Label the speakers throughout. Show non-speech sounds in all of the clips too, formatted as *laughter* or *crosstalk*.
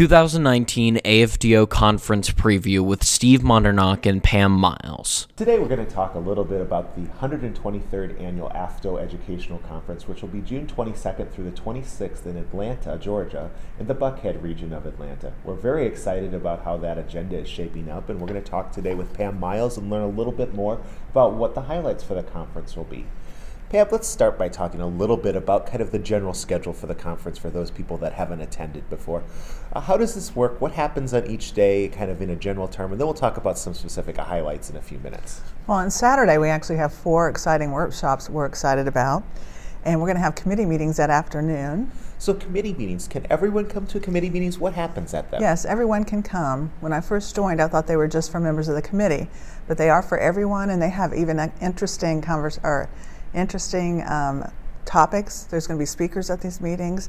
Speaker 1: 2019 AFDO Conference Preview with Steve Mandernach and Pam Miles.
Speaker 2: Today we're going to talk a little bit about the 123rd Annual AFDO Educational Conference, which will be June 22nd through the 26th in Atlanta, Georgia, in the Buckhead region of Atlanta. We're very excited about how that agenda is shaping up, and we're going to talk today with Pam Miles and learn a little bit more about what the highlights for the conference will be. Pam, let's start by talking a little bit about kind of the general schedule for the conference for those people that haven't attended before. Uh, how does this work? What happens on each day, kind of in a general term? And then we'll talk about some specific highlights in a few minutes.
Speaker 3: Well, on Saturday, we actually have four exciting workshops we're excited about. And we're going to have committee meetings that afternoon.
Speaker 2: So, committee meetings, can everyone come to committee meetings? What happens at them?
Speaker 3: Yes, everyone can come. When I first joined, I thought they were just for members of the committee, but they are for everyone, and they have even an interesting convers- or interesting um, topics. There's going to be speakers at these meetings,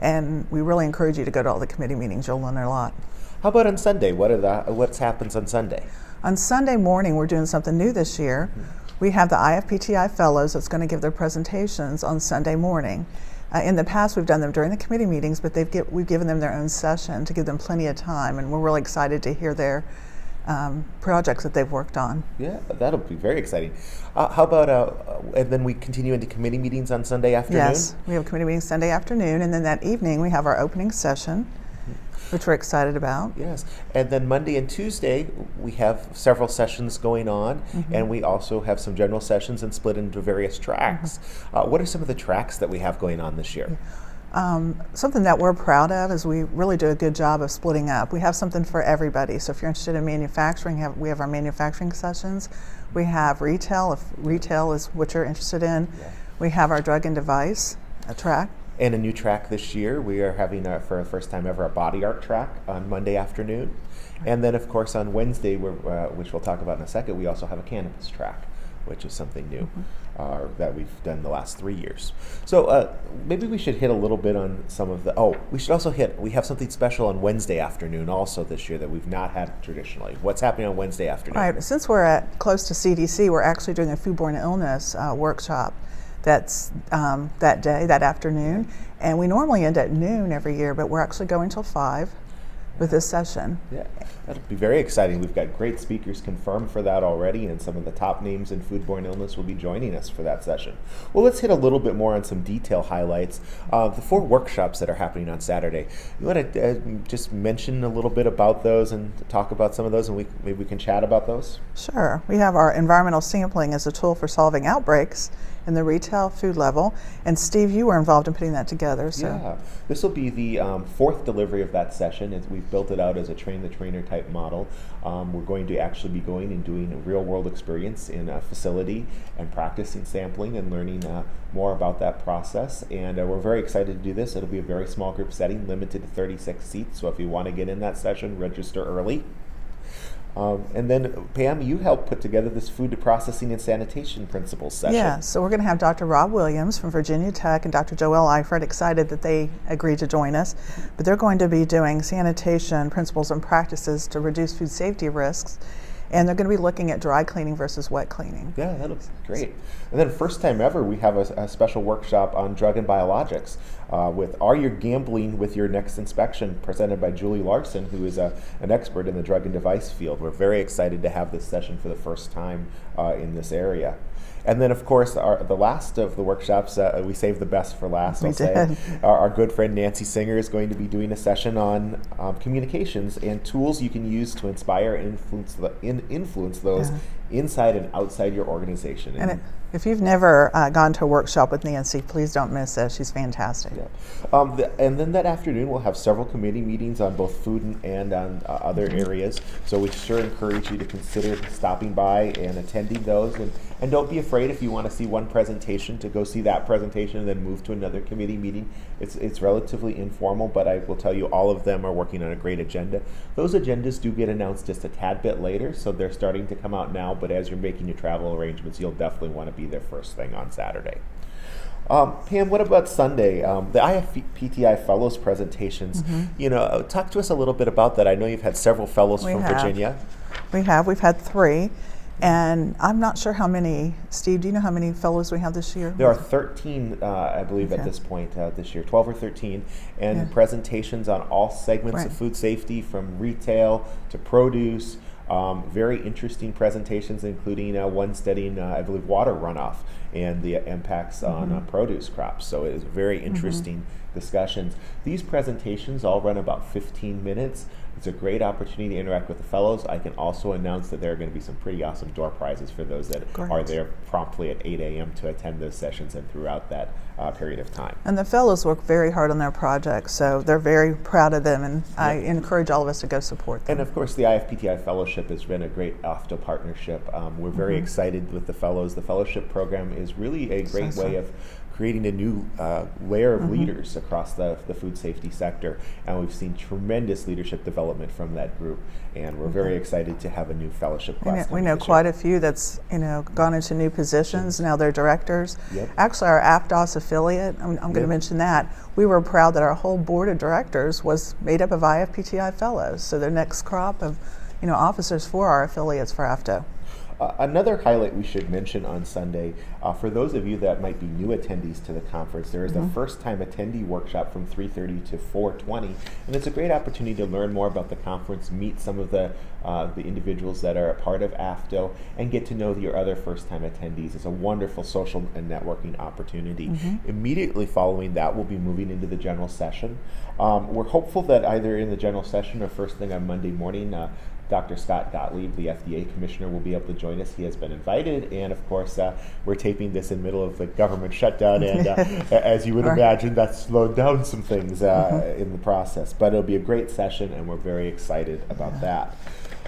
Speaker 3: and we really encourage you to go to all the committee meetings. You'll learn a lot.
Speaker 2: How about on Sunday? What are the what's happens on Sunday?
Speaker 3: On Sunday morning, we're doing something new this year. Mm-hmm. We have the IFPTI fellows that's going to give their presentations on Sunday morning. Uh, in the past, we've done them during the committee meetings, but they've get, we've given them their own session to give them plenty of time, and we're really excited to hear their um, projects that they've worked on.
Speaker 2: Yeah, that'll be very exciting. Uh, how about, uh, and then we continue into committee meetings on Sunday afternoon?
Speaker 3: Yes, we have committee meetings Sunday afternoon, and then that evening we have our opening session, mm-hmm. which we're excited about.
Speaker 2: Yes, and then Monday and Tuesday we have several sessions going on, mm-hmm. and we also have some general sessions and split into various tracks. Mm-hmm. Uh, what are some of the tracks that we have going on this year? Yeah.
Speaker 3: Um, something that we're proud of is we really do a good job of splitting up. We have something for everybody. So if you're interested in manufacturing, have, we have our manufacturing sessions. We have retail, if retail is what you're interested in. Yeah. We have our drug and device a track.
Speaker 2: And a new track this year. We are having, a, for the first time ever, a body art track on Monday afternoon. And then, of course, on Wednesday, uh, which we'll talk about in a second, we also have a cannabis track which is something new mm-hmm. uh, that we've done the last three years. So uh, maybe we should hit a little bit on some of the. Oh, we should also hit. We have something special on Wednesday afternoon also this year that we've not had traditionally. What's happening on Wednesday afternoon?
Speaker 3: Right. Since we're at close to CDC, we're actually doing a foodborne illness uh, workshop. That's um, that day, that afternoon, and we normally end at noon every year, but we're actually going till five with this session.
Speaker 2: Yeah, that'll be very exciting. We've got great speakers confirmed for that already, and some of the top names in foodborne illness will be joining us for that session. Well, let's hit a little bit more on some detail highlights. Uh, the four workshops that are happening on Saturday. You want to uh, just mention a little bit about those and talk about some of those, and we maybe we can chat about those.
Speaker 3: Sure. We have our environmental sampling as a tool for solving outbreaks in the retail food level. And Steve, you were involved in putting that together. So.
Speaker 2: Yeah, this will be the um, fourth delivery of that session. We've built it out as a train the trainer type model. Um, we're going to actually be going and doing a real world experience in a facility and practicing sampling and learning uh, more about that process. And uh, we're very excited to do this. It'll be a very small group setting, limited to 36 seats. So if you want to get in that session, register early. Um, and then, Pam, you helped put together this food processing and sanitation principles session.
Speaker 3: Yeah, so we're going to have Dr. Rob Williams from Virginia Tech and Dr. Joell Eifert excited that they agreed to join us. But they're going to be doing sanitation principles and practices to reduce food safety risks and they're going to be looking at dry cleaning versus wet cleaning.
Speaker 2: Yeah, that looks great. And then, first time ever, we have a, a special workshop on drug and biologics uh, with Are You Gambling with Your Next Inspection, presented by Julie Larson, who is a, an expert in the drug and device field. We're very excited to have this session for the first time uh, in this area. And then, of course, our, the last of the workshops, uh, we saved the best for last,
Speaker 3: we
Speaker 2: I'll
Speaker 3: did.
Speaker 2: say. Our, our, good friend Nancy Singer is going to be doing a session on um, communications and tools you can use to inspire and influence, the, in, influence those yeah inside and outside your organization.
Speaker 3: And, and if you've never uh, gone to a workshop with Nancy, please don't miss it. She's fantastic.
Speaker 2: Yeah. Um, the, and then that afternoon, we'll have several committee meetings on both food and, and on uh, other mm-hmm. areas. So we sure encourage you to consider stopping by and attending those. And, and don't be afraid if you want to see one presentation to go see that presentation and then move to another committee meeting. It's, it's relatively informal, but I will tell you all of them are working on a great agenda. Those agendas do get announced just a tad bit later, so they're starting to come out now but as you're making your travel arrangements, you'll definitely want to be there first thing on Saturday. Um, Pam, what about Sunday? Um, the IFPTI Fellows presentations. Mm-hmm. You know, uh, talk to us a little bit about that. I know you've had several fellows we from
Speaker 3: have.
Speaker 2: Virginia.
Speaker 3: We have. We've had three. And I'm not sure how many, Steve, do you know how many fellows we have this year?
Speaker 2: There are 13, uh, I believe,
Speaker 3: Okay.
Speaker 2: at this point uh, this year, 12 or 13, and
Speaker 3: Yeah.
Speaker 2: presentations on all segments
Speaker 3: Right.
Speaker 2: of food safety from retail to produce. Um, very interesting presentations, including uh, one studying, uh, I believe, water runoff and the impacts on uh, produce crops. So it is very interesting discussions. These presentations all run about 15 minutes. It's a great opportunity to interact with the fellows. I can also announce that there are going to be some pretty awesome door prizes for those that are there promptly at 8 a.m. to attend those sessions and throughout that uh, period of time.
Speaker 3: And the fellows work very hard on their projects, so they're very proud of them, and I encourage all of us to go support them.
Speaker 2: And of course, the IFPTI Fellowship has been a great AFDO partnership. Um, we're very excited with the fellows. The fellowship program is really a great
Speaker 3: Awesome.
Speaker 2: way of creating a new uh, layer of leaders across the, the food safety sector. And we've seen tremendous leadership development from that group. And we're very excited to have a new fellowship
Speaker 3: We know,
Speaker 2: class.
Speaker 3: we know quite a few that's you know gone into new positions. Now they're directors.
Speaker 2: Yep.
Speaker 3: Actually, our APDOS affiliate, I'm, I'm going to mention that. We were proud that our whole board of directors was made up of IFPTI fellows. So the next crop of you know officers for our affiliates for AFDO.
Speaker 2: Uh, another highlight we should mention on Sunday, uh, for those of you that might be new attendees to the conference, there is a first-time attendee workshop from 3:30 to 4:20, and it's a great opportunity to learn more about the conference, meet some of the uh, the individuals that are a part of AFDO, and get to know your other first-time attendees. It's a wonderful social and networking opportunity. Immediately following that, we'll be moving into the general session. Um, we're hopeful that either in the general session or first thing on Monday morning. Dr. Scott Gottlieb, the FDA commissioner, will be able to join us. He has been invited, and of course, uh, we're taping this in the middle of the government shutdown, and uh, *laughs* as you would imagine, that's slowed down some things uh, in the process. But it'll be a great session, and we're very excited about that.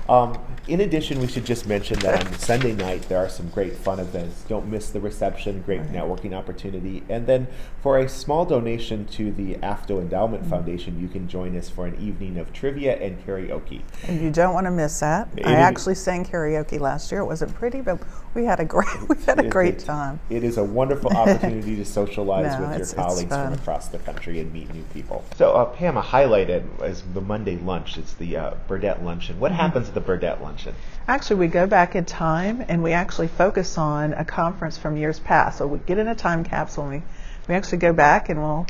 Speaker 2: Um, in addition, we should just mention that on Sunday night there are some great fun events. Don't miss the reception, great networking opportunity. And then for a small donation to the AFDO Endowment Foundation, you can join us for an evening of trivia and karaoke.
Speaker 3: And you don't want to miss that.
Speaker 2: It
Speaker 3: I
Speaker 2: is-
Speaker 3: actually sang karaoke last year. It wasn't pretty, but we had a great *laughs* we had a great
Speaker 2: it-
Speaker 3: time.
Speaker 2: It is a wonderful *laughs* opportunity to socialize
Speaker 3: No,
Speaker 2: with your
Speaker 3: it's- it's
Speaker 2: colleagues from across the country and meet new people. So, uh, Pam, a highlight is is the Monday lunch. It's the uh, Burdette Luncheon. What
Speaker 3: Mm-hmm.
Speaker 2: happens at the Burdette Luncheon?
Speaker 3: Actually, we go back in time and we actually focus on a conference from years past. So we get in a time capsule and we, we actually go back and we'll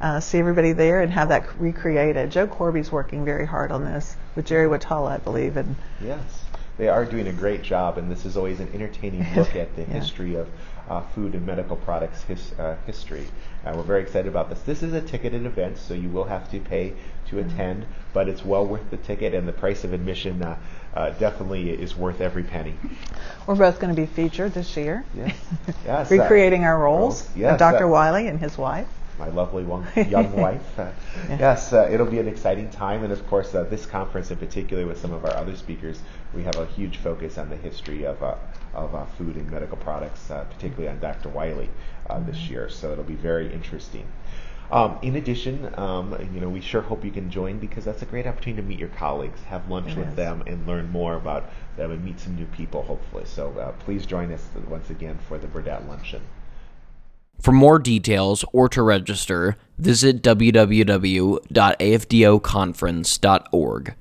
Speaker 3: uh, see everybody there and have that recreated. Joe Corby's working very hard on this with Jerry Wojtala, I believe. And
Speaker 2: Yes, they are doing a great job, and this is always an entertaining look *laughs* at the
Speaker 3: Yeah.
Speaker 2: history of uh, food and medical products his, uh, history. Uh, we're very excited about this. This is a ticketed event, so you will have to pay to
Speaker 3: Mm-hmm.
Speaker 2: attend, but it's well worth the ticket, and the price of admission uh, uh, definitely is worth every penny.
Speaker 3: we're both going to be featured this year,
Speaker 2: Yes, *laughs* yes. uh,
Speaker 3: recreating our roles.
Speaker 2: Yes,
Speaker 3: Dr. Wiley and his wife.
Speaker 2: My lovely one, *laughs* young wife. Uh, Yes, uh, it'll be an exciting time, and of course, uh, this conference in particular, with some of our other speakers, we have a huge focus on the history of uh, of uh, food and medical products, uh, particularly on Dr. Wiley uh, this year. So it'll be very interesting. Um, in addition, um, you know, we sure hope you can join because that's a great opportunity to meet your colleagues, have lunch
Speaker 3: It
Speaker 2: with
Speaker 3: is.
Speaker 2: them, and learn more about them and meet some new people, hopefully. So uh, please join us once again for the Burdette Luncheon.
Speaker 1: For more details or to register, visit www.afdoconference.org.